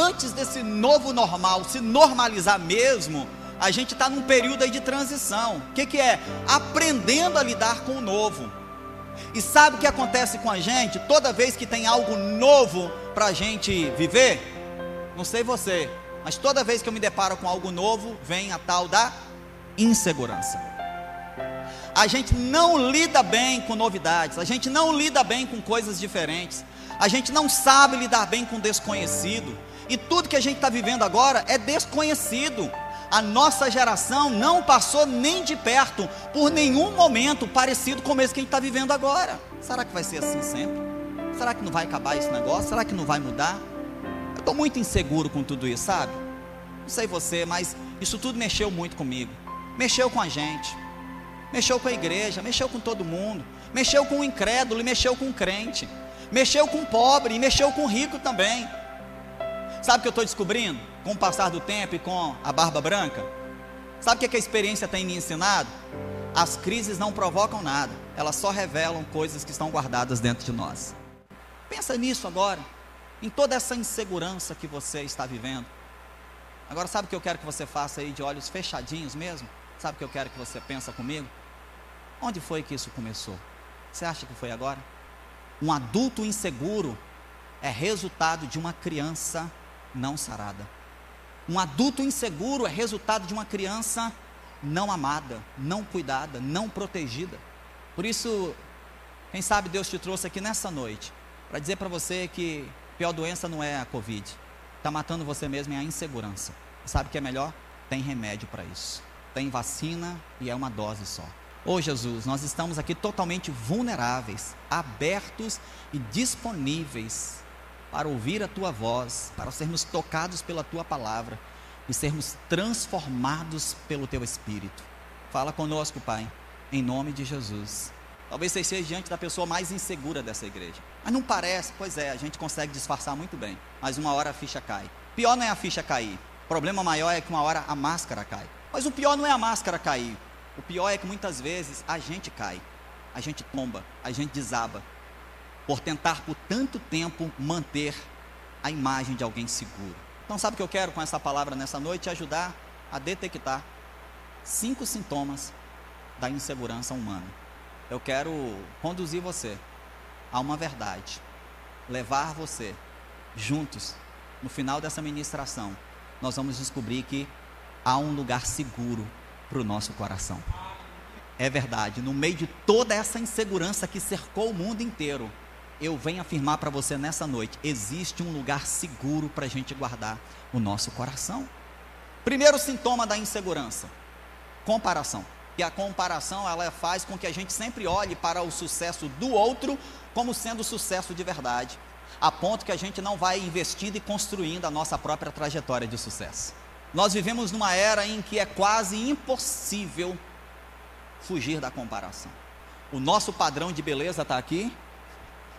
antes desse novo normal se normalizar mesmo, a gente está num período aí de transição. O que, que é? Aprendendo a lidar com o novo. E sabe o que acontece com a gente toda vez que tem algo novo para a gente viver? Não sei você, mas toda vez que eu me deparo com algo novo, vem a tal da insegurança. A gente não lida bem com novidades, a gente não lida bem com coisas diferentes, a gente não sabe lidar bem com desconhecido, e tudo que a gente está vivendo agora é desconhecido a nossa geração não passou nem de perto por nenhum momento parecido com esse que a gente está vivendo agora. Será que vai ser assim sempre? Será que não vai acabar esse negócio? Será que não vai mudar? Eu estou muito inseguro com tudo isso, sabe? Não sei você, mas isso tudo mexeu muito comigo. Mexeu com a gente, mexeu com a igreja, mexeu com todo mundo, mexeu com o incrédulo e mexeu com o crente, mexeu com o pobre e mexeu com o rico também. Sabe o que eu estou descobrindo com o passar do tempo e com a barba branca? Sabe o que, é que a experiência tem me ensinado? As crises não provocam nada, elas só revelam coisas que estão guardadas dentro de nós. Pensa nisso agora, em toda essa insegurança que você está vivendo. Agora, sabe o que eu quero que você faça aí de olhos fechadinhos mesmo? Sabe o que eu quero que você pensa comigo? Onde foi que isso começou? Você acha que foi agora? Um adulto inseguro é resultado de uma criança não sarada. Um adulto inseguro é resultado de uma criança não amada, não cuidada, não protegida. Por isso, quem sabe Deus te trouxe aqui nessa noite para dizer para você que a pior doença não é a Covid. Está matando você mesmo é a insegurança. sabe o que é melhor? Tem remédio para isso. Tem vacina e é uma dose só. Ô oh, Jesus, nós estamos aqui totalmente vulneráveis, abertos e disponíveis para ouvir a tua voz, para sermos tocados pela tua palavra e sermos transformados pelo teu espírito. Fala conosco, Pai, em nome de Jesus. Talvez você esteja diante da pessoa mais insegura dessa igreja. Mas não parece, pois é, a gente consegue disfarçar muito bem. Mas uma hora a ficha cai. Pior não é a ficha cair. O problema maior é que uma hora a máscara cai. Mas o pior não é a máscara cair. O pior é que muitas vezes a gente cai. A gente tomba, a gente desaba por tentar por tanto tempo manter a imagem de alguém seguro. Então, sabe o que eu quero com essa palavra nessa noite? Te ajudar a detectar cinco sintomas da insegurança humana. Eu quero conduzir você a uma verdade, levar você juntos no final dessa ministração. Nós vamos descobrir que há um lugar seguro para o nosso coração. É verdade, no meio de toda essa insegurança que cercou o mundo inteiro, eu venho afirmar para você nessa noite: existe um lugar seguro para a gente guardar o nosso coração. Primeiro sintoma da insegurança: comparação. E a comparação ela faz com que a gente sempre olhe para o sucesso do outro como sendo sucesso de verdade, a ponto que a gente não vai investindo e construindo a nossa própria trajetória de sucesso. Nós vivemos numa era em que é quase impossível fugir da comparação. O nosso padrão de beleza está aqui,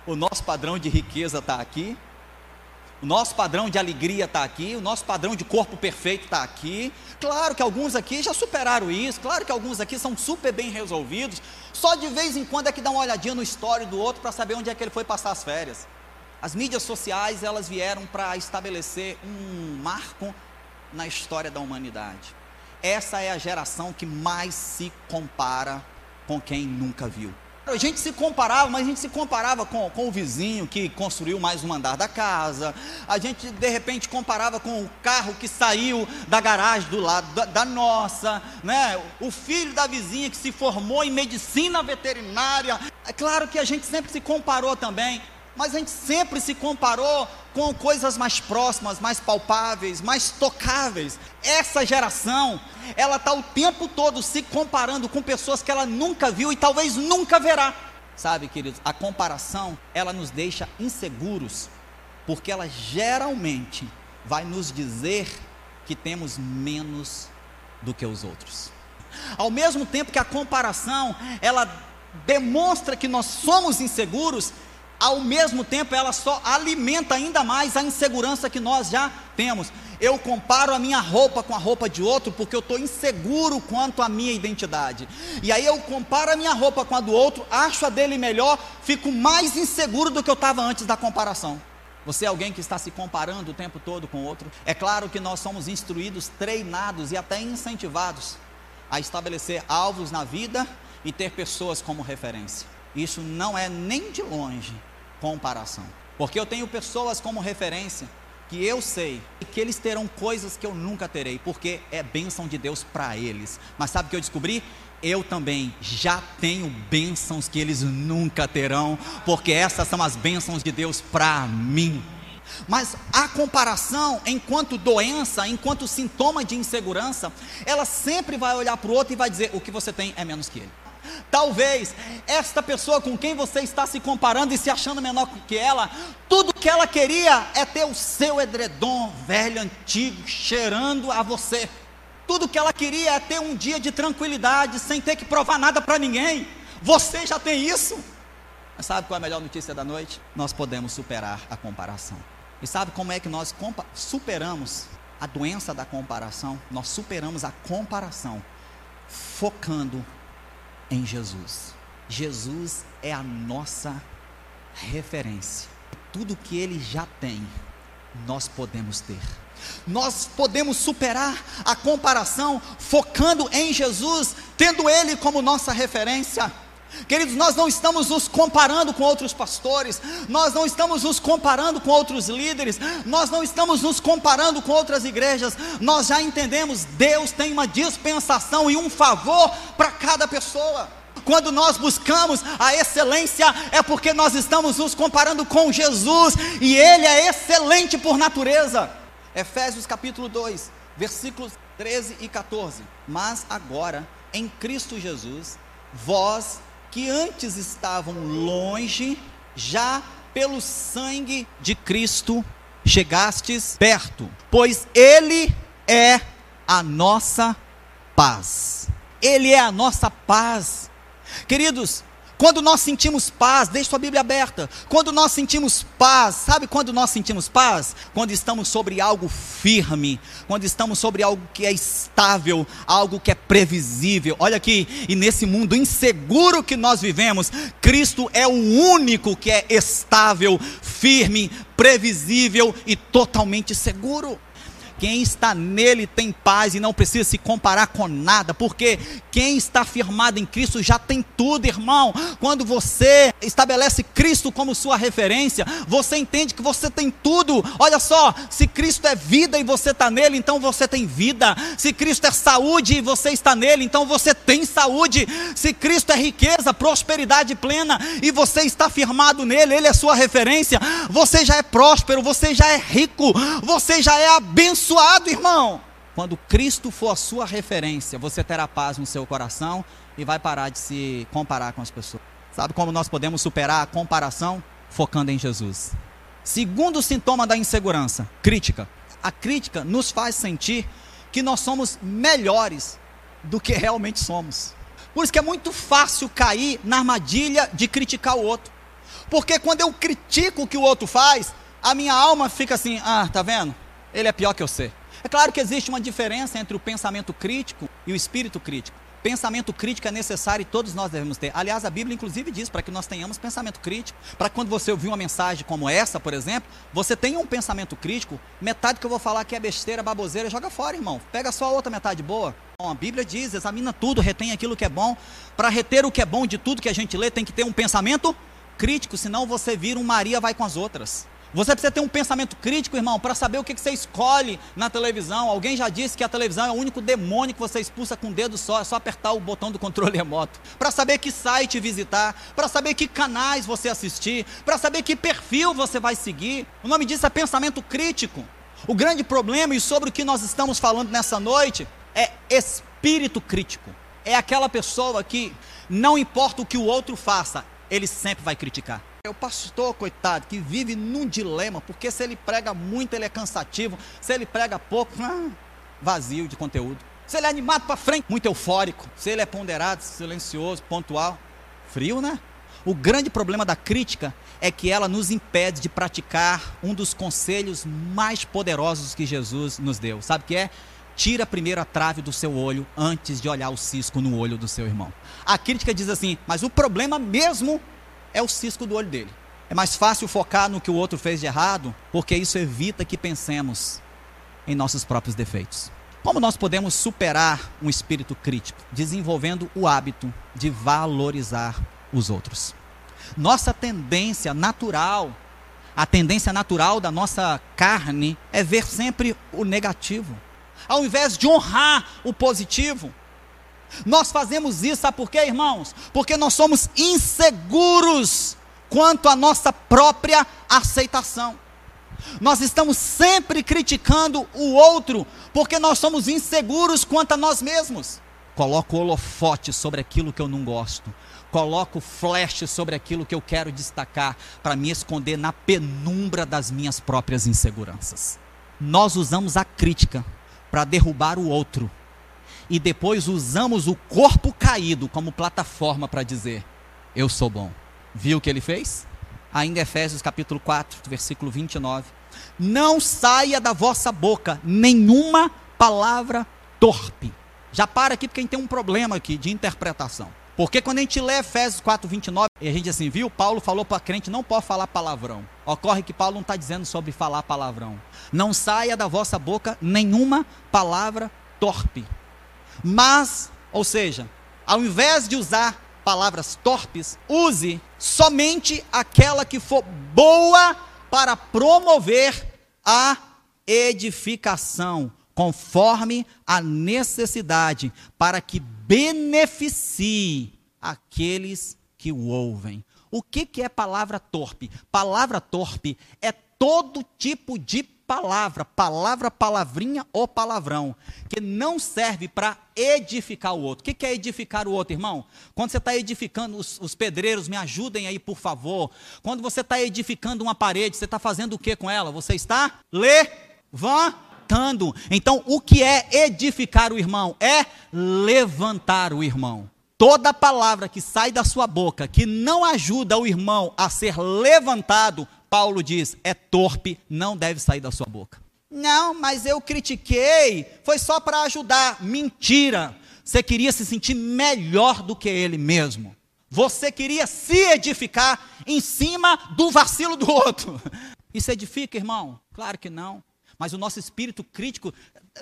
o nosso padrão de riqueza está aqui, o nosso padrão de alegria está aqui, o nosso padrão de corpo perfeito está aqui. Claro que alguns aqui já superaram isso, claro que alguns aqui são super bem resolvidos. Só de vez em quando é que dá uma olhadinha no histórico do outro para saber onde é que ele foi passar as férias. As mídias sociais, elas vieram para estabelecer um marco na história da humanidade. Essa é a geração que mais se compara com quem nunca viu. A gente se comparava, mas a gente se comparava com, com o vizinho que construiu mais um andar da casa. A gente de repente comparava com o carro que saiu da garagem do lado da, da nossa, né? O filho da vizinha que se formou em medicina veterinária. É claro que a gente sempre se comparou também, mas a gente sempre se comparou com coisas mais próximas, mais palpáveis, mais tocáveis. Essa geração, ela está o tempo todo se comparando com pessoas que ela nunca viu e talvez nunca verá. Sabe, queridos, a comparação, ela nos deixa inseguros, porque ela geralmente vai nos dizer que temos menos do que os outros. Ao mesmo tempo que a comparação, ela demonstra que nós somos inseguros, ao mesmo tempo ela só alimenta ainda mais a insegurança que nós já temos. Eu comparo a minha roupa com a roupa de outro porque eu estou inseguro quanto à minha identidade. E aí eu comparo a minha roupa com a do outro, acho a dele melhor, fico mais inseguro do que eu estava antes da comparação. Você é alguém que está se comparando o tempo todo com outro? É claro que nós somos instruídos, treinados e até incentivados a estabelecer alvos na vida e ter pessoas como referência. Isso não é nem de longe comparação. Porque eu tenho pessoas como referência que eu sei que eles terão coisas que eu nunca terei, porque é bênção de Deus para eles. Mas sabe o que eu descobri? Eu também já tenho bênçãos que eles nunca terão, porque essas são as bênçãos de Deus para mim. Mas a comparação, enquanto doença, enquanto sintoma de insegurança, ela sempre vai olhar para o outro e vai dizer: o que você tem é menos que ele. Talvez esta pessoa com quem você está se comparando e se achando menor que ela, tudo que ela queria é ter o seu edredom velho, antigo, cheirando a você. Tudo que ela queria é ter um dia de tranquilidade, sem ter que provar nada para ninguém. Você já tem isso. Mas sabe qual é a melhor notícia da noite? Nós podemos superar a comparação. E sabe como é que nós superamos a doença da comparação? Nós superamos a comparação focando em Jesus. Jesus é a nossa referência. Tudo que ele já tem, nós podemos ter. Nós podemos superar a comparação focando em Jesus, tendo ele como nossa referência. Queridos, nós não estamos nos comparando com outros pastores, nós não estamos nos comparando com outros líderes, nós não estamos nos comparando com outras igrejas, nós já entendemos, Deus tem uma dispensação e um favor para cada pessoa. Quando nós buscamos a excelência, é porque nós estamos nos comparando com Jesus, e Ele é excelente por natureza. Efésios capítulo 2, versículos 13 e 14. Mas agora, em Cristo Jesus, vós que antes estavam longe, já pelo sangue de Cristo chegastes perto, pois Ele é a nossa paz. Ele é a nossa paz. Queridos, quando nós sentimos paz, deixe sua Bíblia aberta. Quando nós sentimos paz, sabe quando nós sentimos paz? Quando estamos sobre algo firme, quando estamos sobre algo que é estável, algo que é previsível. Olha aqui, e nesse mundo inseguro que nós vivemos, Cristo é o único que é estável, firme, previsível e totalmente seguro. Quem está nele tem paz e não precisa se comparar com nada, porque quem está firmado em Cristo já tem tudo, irmão. Quando você estabelece Cristo como sua referência, você entende que você tem tudo. Olha só, se Cristo é vida e você está nele, então você tem vida. Se Cristo é saúde e você está nele, então você tem saúde. Se Cristo é riqueza, prosperidade plena e você está firmado nele, ele é sua referência, você já é próspero, você já é rico, você já é abençoado abençoado, irmão. Quando Cristo for a sua referência, você terá paz no seu coração e vai parar de se comparar com as pessoas. Sabe como nós podemos superar a comparação? Focando em Jesus. Segundo sintoma da insegurança, crítica. A crítica nos faz sentir que nós somos melhores do que realmente somos. Por isso que é muito fácil cair na armadilha de criticar o outro. Porque quando eu critico o que o outro faz, a minha alma fica assim: ah, tá vendo? Ele é pior que você. É claro que existe uma diferença entre o pensamento crítico e o espírito crítico. Pensamento crítico é necessário e todos nós devemos ter. Aliás, a Bíblia inclusive diz para que nós tenhamos pensamento crítico. Para quando você ouvir uma mensagem como essa, por exemplo, você tenha um pensamento crítico, metade que eu vou falar que é besteira, baboseira, joga fora, irmão. Pega só a outra metade boa. Bom, a Bíblia diz, examina tudo, retém aquilo que é bom. Para reter o que é bom de tudo que a gente lê, tem que ter um pensamento crítico, senão você vira um Maria vai com as outras. Você precisa ter um pensamento crítico, irmão, para saber o que, você escolhe na televisão. Alguém já disse que a televisão é o único demônio que você expulsa com o dedo só, é só apertar o botão do controle remoto. Para saber que site visitar, para saber que canais você assistir, para saber que perfil você vai seguir. O nome disso é pensamento crítico. O grande problema, e sobre o que nós estamos falando nessa noite, é espírito crítico. É aquela pessoa que, não importa o que o outro faça, ele sempre vai criticar. É o pastor, coitado, que vive num dilema, porque se ele prega muito, ele é cansativo, se ele prega pouco, ah, vazio de conteúdo. Se ele é animado para frente, muito eufórico. Se ele é ponderado, silencioso, pontual, frio, né? O grande problema da crítica é que ela nos impede de praticar um dos conselhos mais poderosos que Jesus nos deu. Sabe o que é? Tira primeiro a trave do seu olho antes de olhar o cisco no olho do seu irmão. A crítica diz assim: mas o problema mesmo é o cisco do olho dele. É mais fácil focar no que o outro fez de errado, porque isso evita que pensemos em nossos próprios defeitos. Como nós podemos superar um espírito crítico? Desenvolvendo o hábito de valorizar os outros. Nossa tendência natural, a tendência natural da nossa carne é ver sempre o negativo, ao invés de honrar o positivo. Nós fazemos isso, sabe por quê, irmãos? Porque nós somos inseguros quanto à nossa própria aceitação. Nós estamos sempre criticando o outro, porque nós somos inseguros quanto a nós mesmos. Coloco holofote sobre aquilo que eu não gosto. Coloco flash sobre aquilo que eu quero destacar para me esconder na penumbra das minhas próprias inseguranças. Nós usamos a crítica para derrubar o outro e depois usamos o corpo caído como plataforma para dizer: Eu sou bom. Viu o que ele fez? Ainda Efésios capítulo 4, versículo 29. Não saia da vossa boca nenhuma palavra torpe. Já para aqui porque a gente tem um problema aqui de interpretação. Porque quando a gente lê Efésios 4, 29, e a gente assim, viu? Paulo falou para crente não pode falar palavrão. Ocorre que Paulo não está dizendo sobre falar palavrão. Não saia da vossa boca nenhuma palavra torpe. Mas, ou seja, ao invés de usar palavras torpes, use somente aquela que for boa para promover a edificação, conforme a necessidade, para que beneficie aqueles que o ouvem. O que, que é palavra torpe? Palavra torpe é todo tipo de palavra, palavra, palavrinha ou palavrão, que não serve para edificar o outro. O que é edificar o outro, irmão? Quando você está edificando, os, os, pedreiros, me ajudem aí, por favor. Quando você está edificando uma parede, você está fazendo o que com ela? Você está levantando. Então, o que é edificar o irmão? É levantar o irmão. Toda palavra que sai da sua boca que não ajuda o irmão a ser levantado, Paulo diz, é torpe, não deve sair da sua boca. Não, mas eu critiquei, foi só para ajudar. Mentira! Você queria se sentir melhor do que ele mesmo. Você queria se edificar em cima do vacilo do outro. Isso edifica, irmão? Claro que não. Mas o nosso espírito crítico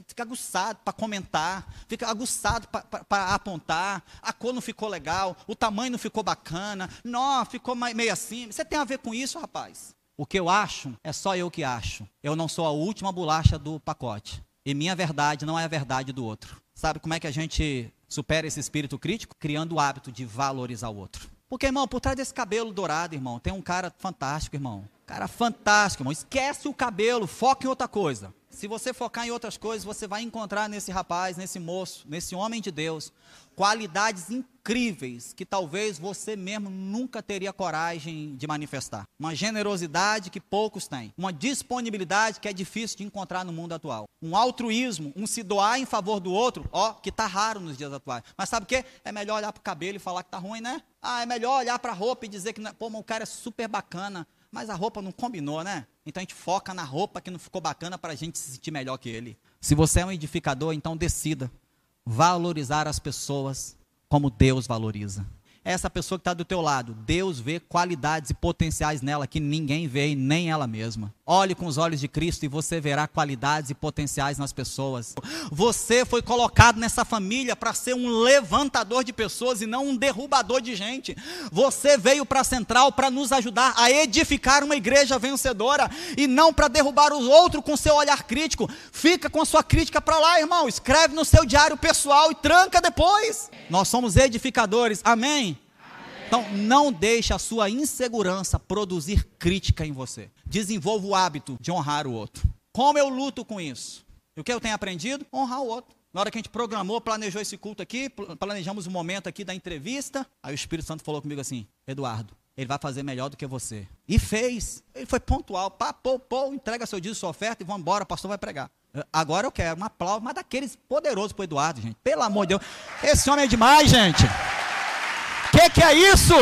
fica aguçado para comentar, fica aguçado para apontar. A cor não ficou legal, o tamanho não ficou bacana, não, ficou meio assim. Você tem a ver com isso, rapaz? O que eu acho é só eu que acho. Eu não sou a última bolacha do pacote. E minha verdade não é a verdade do outro. Sabe como é que a gente supera esse espírito crítico? Criando o hábito de valorizar o outro. Porque, irmão, por trás desse cabelo dourado, irmão, tem um cara fantástico, irmão. Cara fantástico, irmão. Esquece o cabelo, foca em outra coisa. Se você focar em outras coisas, você vai encontrar nesse rapaz, nesse moço, nesse homem de Deus, qualidades incríveis que talvez você mesmo nunca teria coragem de manifestar. Uma generosidade que poucos têm, uma disponibilidade que é difícil de encontrar no mundo atual. Um altruísmo, um se doar em favor do outro, ó, que está raro nos dias atuais. Mas sabe o que? É melhor olhar para o cabelo e falar que está ruim, né? Ah, é melhor olhar para a roupa e dizer que, pô, o cara é super bacana, mas a roupa não combinou, né? Então a gente foca na roupa que não ficou bacana para a gente se sentir melhor que ele. Se você é um edificador, então decida valorizar as pessoas como Deus valoriza essa pessoa que está do teu lado. Deus vê qualidades e potenciais nela que ninguém vê nem ela mesma. Olhe com os olhos de Cristo e você verá qualidades e potenciais nas pessoas. Você foi colocado nessa família para ser um levantador de pessoas e não um derrubador de gente. Você veio para a central para nos ajudar a edificar uma igreja vencedora e não para derrubar os outros com seu olhar crítico. Fica com a sua crítica para lá, irmão. Escreve no seu diário pessoal e tranca depois. Nós somos edificadores. Amém. Então, não deixe a sua insegurança produzir crítica em você. Desenvolva o hábito de honrar o outro. Como eu luto com isso? E o que eu tenho aprendido? Honrar o outro. Na hora que a gente programou, planejou esse culto aqui, planejamos o momento aqui da entrevista, aí o Espírito Santo falou comigo assim: Eduardo, ele vai fazer melhor do que você. E fez. Ele foi pontual. Pá, pô, pô, entrega seu dízimo, sua oferta e vamos embora, o pastor vai pregar. Agora eu quero um aplauso, mas daqueles poderosos para o Eduardo, gente. Pelo amor de Deus. Esse homem é demais, gente que, que é isso?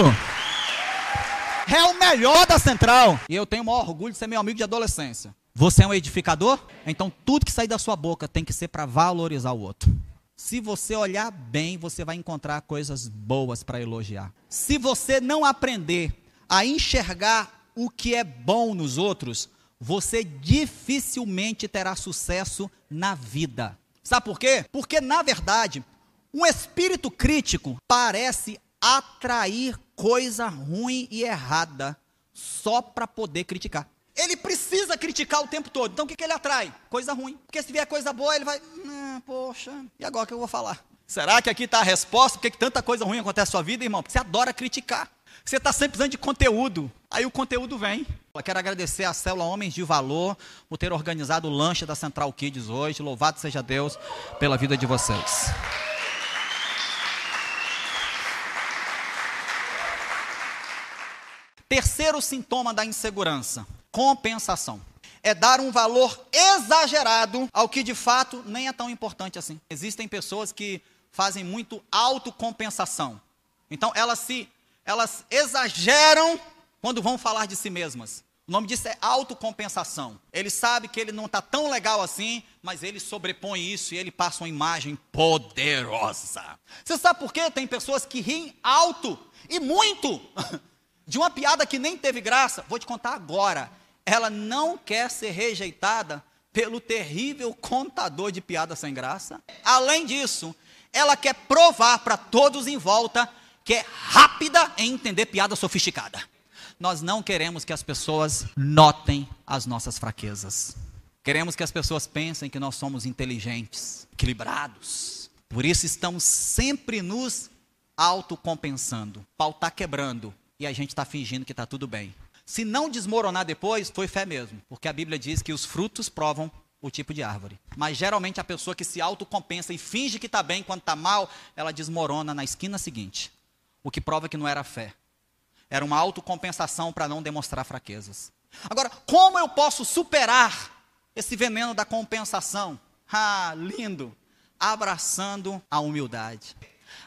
É o melhor da central. E eu tenho o maior orgulho de ser meu amigo de adolescência. Você é um edificador? Então tudo que sair da sua boca tem que ser para valorizar o outro. Se você olhar bem, você vai encontrar coisas boas para elogiar. Se você não aprender a enxergar o que é bom nos outros, você dificilmente terá sucesso na vida. Sabe por quê? Porque, na verdade, um espírito crítico parece atrair coisa ruim e errada só para poder criticar. Ele precisa criticar o tempo todo. Então o que, que ele atrai? Coisa ruim. Porque se vier coisa boa, ele vai. Ah, poxa, e agora o que eu vou falar? Será que aqui está a resposta? Por que, que tanta coisa ruim acontece na sua vida, irmão? Porque você adora criticar. Você está sempre precisando de conteúdo. Aí o conteúdo vem. Eu quero agradecer a célula Homens de Valor por ter organizado o lanche da Central Kids hoje. Louvado seja Deus pela vida de vocês. Terceiro sintoma da insegurança: compensação. É dar um valor exagerado ao que de fato nem é tão importante assim. Existem pessoas que fazem muito autocompensação. Então elas se elas exageram quando vão falar de si mesmas. O nome disso é autocompensação. Ele sabe que ele não está tão legal assim, mas ele sobrepõe isso e ele passa uma imagem poderosa. Você sabe por quê? Tem pessoas que riem alto e muito de uma piada que nem teve graça. Vou te contar agora. Ela não quer ser rejeitada pelo terrível contador de piada sem graça. Além disso, ela quer provar para todos em volta que é rápida em entender piada sofisticada. Nós não queremos que as pessoas notem as nossas fraquezas. Queremos que as pessoas pensem que nós somos inteligentes, equilibrados. Por isso estamos sempre nos autocompensando. Pau está quebrando e a gente está fingindo que está tudo bem. Se não desmoronar depois, foi fé mesmo, porque a Bíblia diz que os frutos provam o tipo de árvore. Mas geralmente a pessoa que se autocompensa e finge que está bem quando está mal, ela desmorona na esquina seguinte o que prova que não era fé. Era uma autocompensação para não demonstrar fraquezas. Agora, como eu posso superar esse veneno da compensação? Ah, lindo! Abraçando a humildade.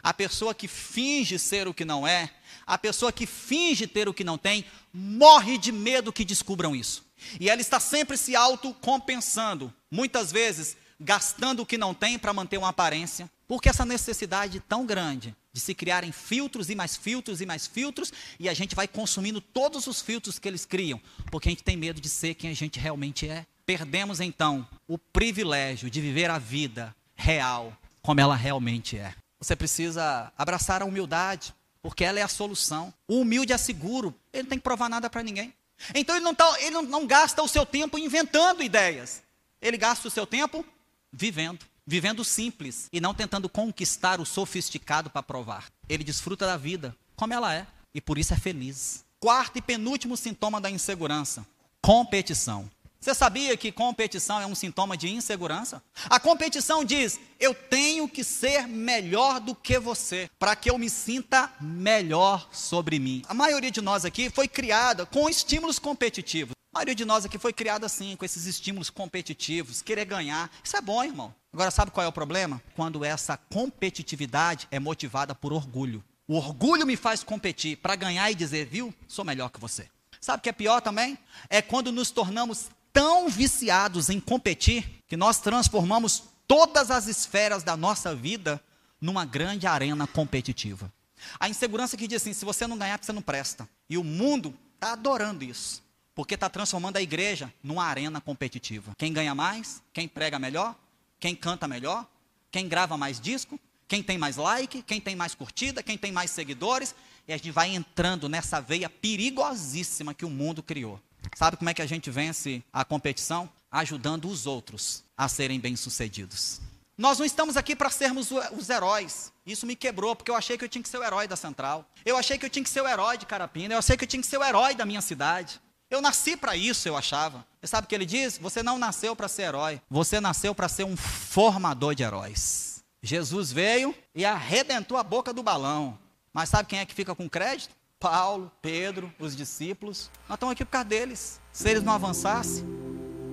A pessoa que finge ser o que não é, a pessoa que finge ter o que não tem, morre de medo que descubram isso. E ela está sempre se autocompensando, muitas vezes gastando o que não tem para manter uma aparência. Porque essa necessidade tão grande de se criarem filtros e mais filtros e mais filtros, e a gente vai consumindo todos os filtros que eles criam, porque a gente tem medo de ser quem a gente realmente é. Perdemos então o privilégio de viver a vida real como ela realmente é. Você precisa abraçar a humildade, porque ela é a solução. O humilde é seguro, ele não tem que provar nada para ninguém. Então ele, não, tá, ele não, não gasta o seu tempo inventando ideias, ele gasta o seu tempo vivendo vivendo simples e não tentando conquistar o sofisticado para provar. Ele desfruta da vida como ela é e por isso é feliz. Quarto e penúltimo sintoma da insegurança: competição. Você sabia que competição é um sintoma de insegurança? A competição diz: eu tenho que ser melhor do que você, para que eu me sinta melhor sobre mim. A maioria de nós aqui foi criada com estímulos competitivos. A maioria de nós aqui foi criada assim, com esses estímulos competitivos, querer ganhar. Isso é bom, irmão. Agora, sabe qual é o problema? Quando essa competitividade é motivada por orgulho. O orgulho me faz competir para ganhar e dizer, viu, sou melhor que você. Sabe o que é pior também? É quando nos tornamos tão viciados em competir que nós transformamos todas as esferas da nossa vida numa grande arena competitiva. A insegurança que diz assim: se você não ganhar, você não presta. E o mundo está adorando isso. Porque está transformando a igreja numa arena competitiva. Quem ganha mais, quem prega melhor, quem canta melhor, quem grava mais disco, quem tem mais like, quem tem mais curtida, quem tem mais seguidores. E a gente vai entrando nessa veia perigosíssima que o mundo criou. Sabe como é que a gente vence a competição? Ajudando os outros a serem bem-sucedidos. Nós não estamos aqui para sermos os heróis. Isso me quebrou, porque eu achei que eu tinha que ser o herói da central. Eu achei que eu tinha que ser o herói de Carapina. Eu achei que eu tinha que ser o herói da minha cidade. Eu nasci para isso, eu achava. Você sabe o que ele diz? Você não nasceu para ser herói. Você nasceu para ser um formador de heróis. Jesus veio e arrebentou a boca do balão. Mas sabe quem é que fica com crédito? Paulo, Pedro, os discípulos. Nós estamos aqui por causa deles. Se eles não avançassem,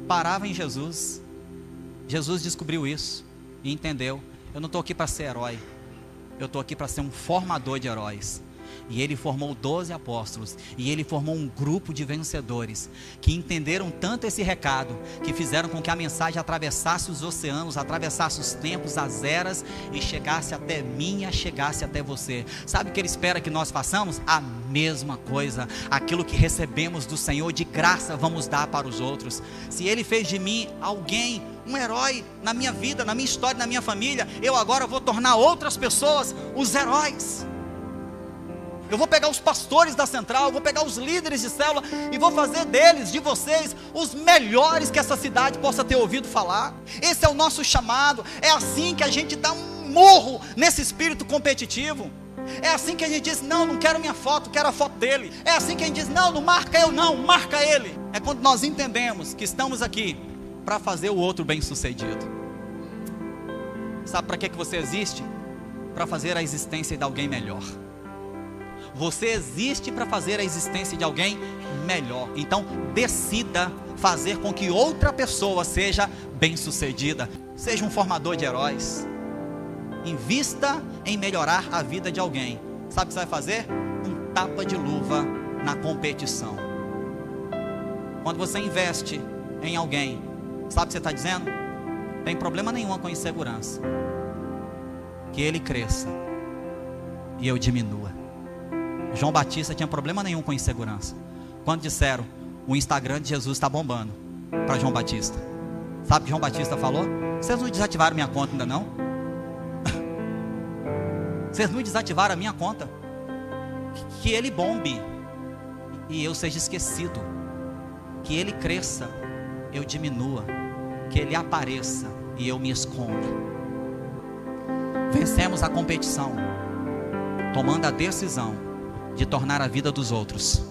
parava em Jesus. Jesus descobriu isso e entendeu. Eu não estou aqui para ser herói. Eu estou aqui para ser um formador de heróis. E ele formou doze apóstolos. E ele formou um grupo de vencedores que entenderam tanto esse recado que fizeram com que a mensagem atravessasse os oceanos, atravessasse os tempos, as eras e chegasse até mim, chegasse até você. Sabe o que ele espera que nós façamos? A mesma coisa. Aquilo que recebemos do Senhor de graça, vamos dar para os outros. Se ele fez de mim alguém um herói na minha vida, na minha história, na minha família, eu agora vou tornar outras pessoas os heróis. Eu vou pegar os pastores da central, vou pegar os líderes de célula e vou fazer deles, de vocês, os melhores que essa cidade possa ter ouvido falar. Esse é o nosso chamado. É assim que a gente dá um morro nesse espírito competitivo. É assim que a gente diz: não, não quero minha foto, quero a foto dele. É assim que a gente diz: não, não marca eu, não, marca ele. É quando nós entendemos que estamos aqui para fazer o outro bem sucedido. Sabe para que, que você existe? Para fazer a existência de alguém melhor. Você existe para fazer a existência de alguém melhor. Então, decida fazer com que outra pessoa seja bem-sucedida. Seja um formador de heróis. Invista em melhorar a vida de alguém. Sabe o que você vai fazer? Um tapa de luva na competição. Quando você investe em alguém, sabe o que você está dizendo? Tem problema nenhum com insegurança. Que ele cresça e eu diminua. João Batista tinha problema nenhum com insegurança. Quando disseram, o Instagram de Jesus está bombando para João Batista. Sabe o que João Batista falou? Vocês não desativaram minha conta ainda não? Vocês não desativaram a minha conta? Que ele bombe e eu seja esquecido. Que ele cresça, eu diminua. Que ele apareça e eu me esconda. Vencemos a competição, tomando a decisão de tornar a vida dos outros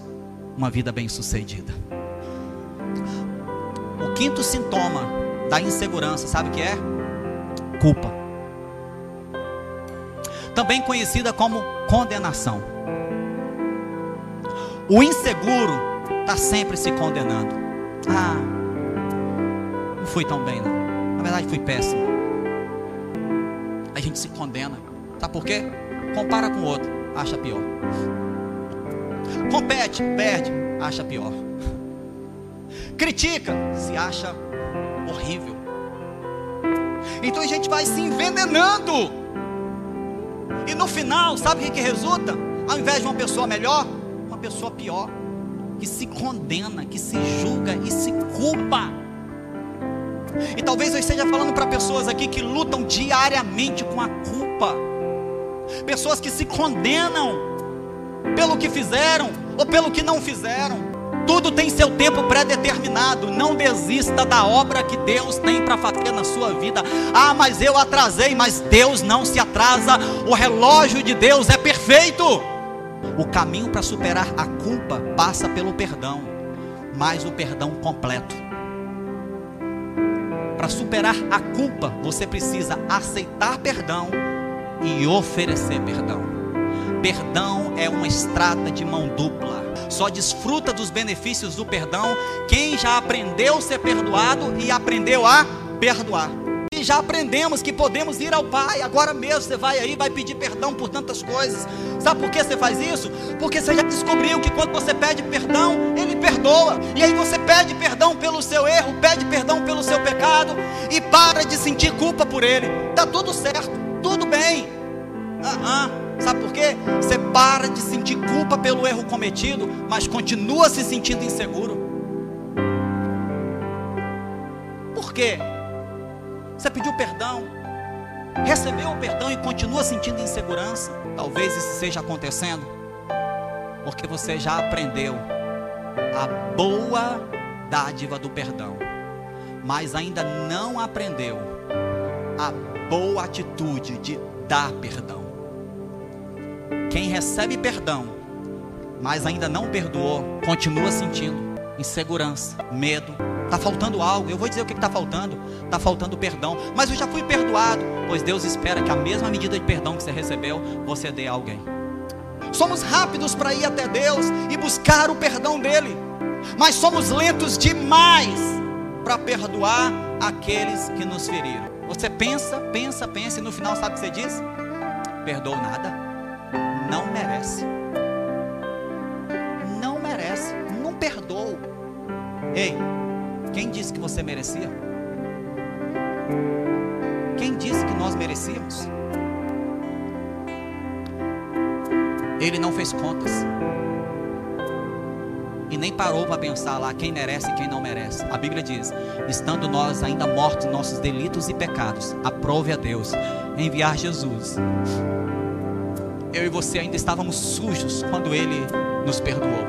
uma vida bem-sucedida. O quinto sintoma da insegurança, sabe o que é? Culpa. Também conhecida como condenação. O inseguro está sempre se condenando. Ah, não fui tão bem, não. Na verdade, fui péssimo. A gente se condena. Sabe por quê? Compara com o outro, acha pior. Compete, perde, acha pior. Critica, se acha horrível. Então a gente vai se envenenando. E no final, sabe o que, resulta? Ao invés de uma pessoa melhor, uma pessoa pior. Que se condena, que se julga e se culpa. E talvez eu esteja falando para pessoas aqui que lutam diariamente com a culpa. Pessoas que se condenam pelo que fizeram ou pelo que não fizeram. Tudo tem seu tempo pré-determinado. Não desista da obra que Deus tem para fazer na sua vida. Ah, mas eu atrasei, mas Deus não se atrasa. O relógio de Deus é perfeito. O caminho para superar a culpa passa pelo perdão, mas o perdão completo. Para superar a culpa, você precisa aceitar perdão e oferecer perdão. Perdão é uma estrada de mão dupla. Só desfruta dos benefícios do perdão quem já aprendeu a ser perdoado e aprendeu a perdoar. E já aprendemos que podemos ir ao Pai. Agora mesmo você vai aí, vai pedir perdão por tantas coisas. Sabe por que você faz isso? Porque você já descobriu que quando você pede perdão, Ele perdoa. E aí você pede perdão pelo seu erro, pede perdão pelo seu pecado e para de sentir culpa por Ele. Tá tudo certo, tudo bem. Aham. Uh. Sabe por quê? Você para de sentir culpa pelo erro cometido, mas continua se sentindo inseguro. Por quê? Você pediu perdão, recebeu o perdão e continua sentindo insegurança. Talvez isso esteja acontecendo porque você já aprendeu a boa dádiva do perdão, mas ainda não aprendeu a boa atitude de dar perdão. Quem recebe perdão, mas ainda não perdoou, continua sentindo insegurança, medo. Está faltando algo. Eu vou dizer o que está faltando. Está faltando perdão. Mas eu já fui perdoado. Pois Deus espera que a mesma medida de perdão que você recebeu, você dê a alguém. Somos rápidos para ir até Deus e buscar o perdão dele. Mas somos lentos demais para perdoar aqueles que nos feriram. Você pensa, pensa, pensa e no final sabe o que você diz? Perdoou nada não merece. Não merece. Não perdoou. Ei, quem disse que você merecia? Quem disse que nós merecíamos? Ele não fez contas. E nem parou para pensar lá quem merece e quem não merece. A Bíblia diz: estando nós ainda mortos nossos delitos e pecados, aprove a Deus enviar Jesus eu e você ainda estávamos sujos quando Ele nos perdoou.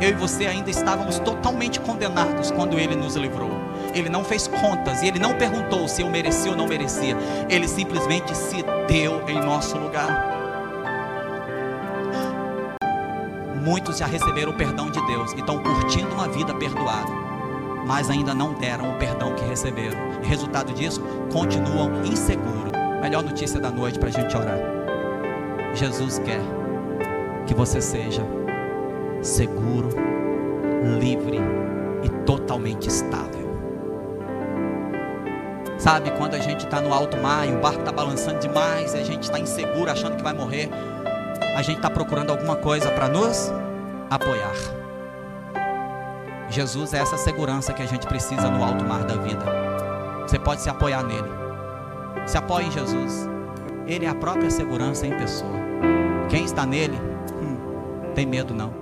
Eu e você ainda estávamos totalmente condenados quando Ele nos livrou. Ele não fez contas e Ele não perguntou se eu merecia ou não merecia. Ele simplesmente se deu em nosso lugar. Muitos já receberam o perdão de Deus e estão curtindo uma vida perdoada, mas ainda não deram o perdão que receberam. E resultado disso, continuam inseguros. Melhor notícia da noite para a gente orar. Jesus quer que você seja seguro, livre e totalmente estável. Sabe, quando a gente está no alto mar e o barco está balançando demais, e a gente está inseguro, achando que vai morrer a gente está procurando alguma coisa para nos apoiar. Jesus é essa segurança que a gente precisa no alto mar da vida. Você pode se apoiar nele. Se apoie em Jesus. Ele é a própria segurança em pessoa. Quem está nele, hum, tem medo não.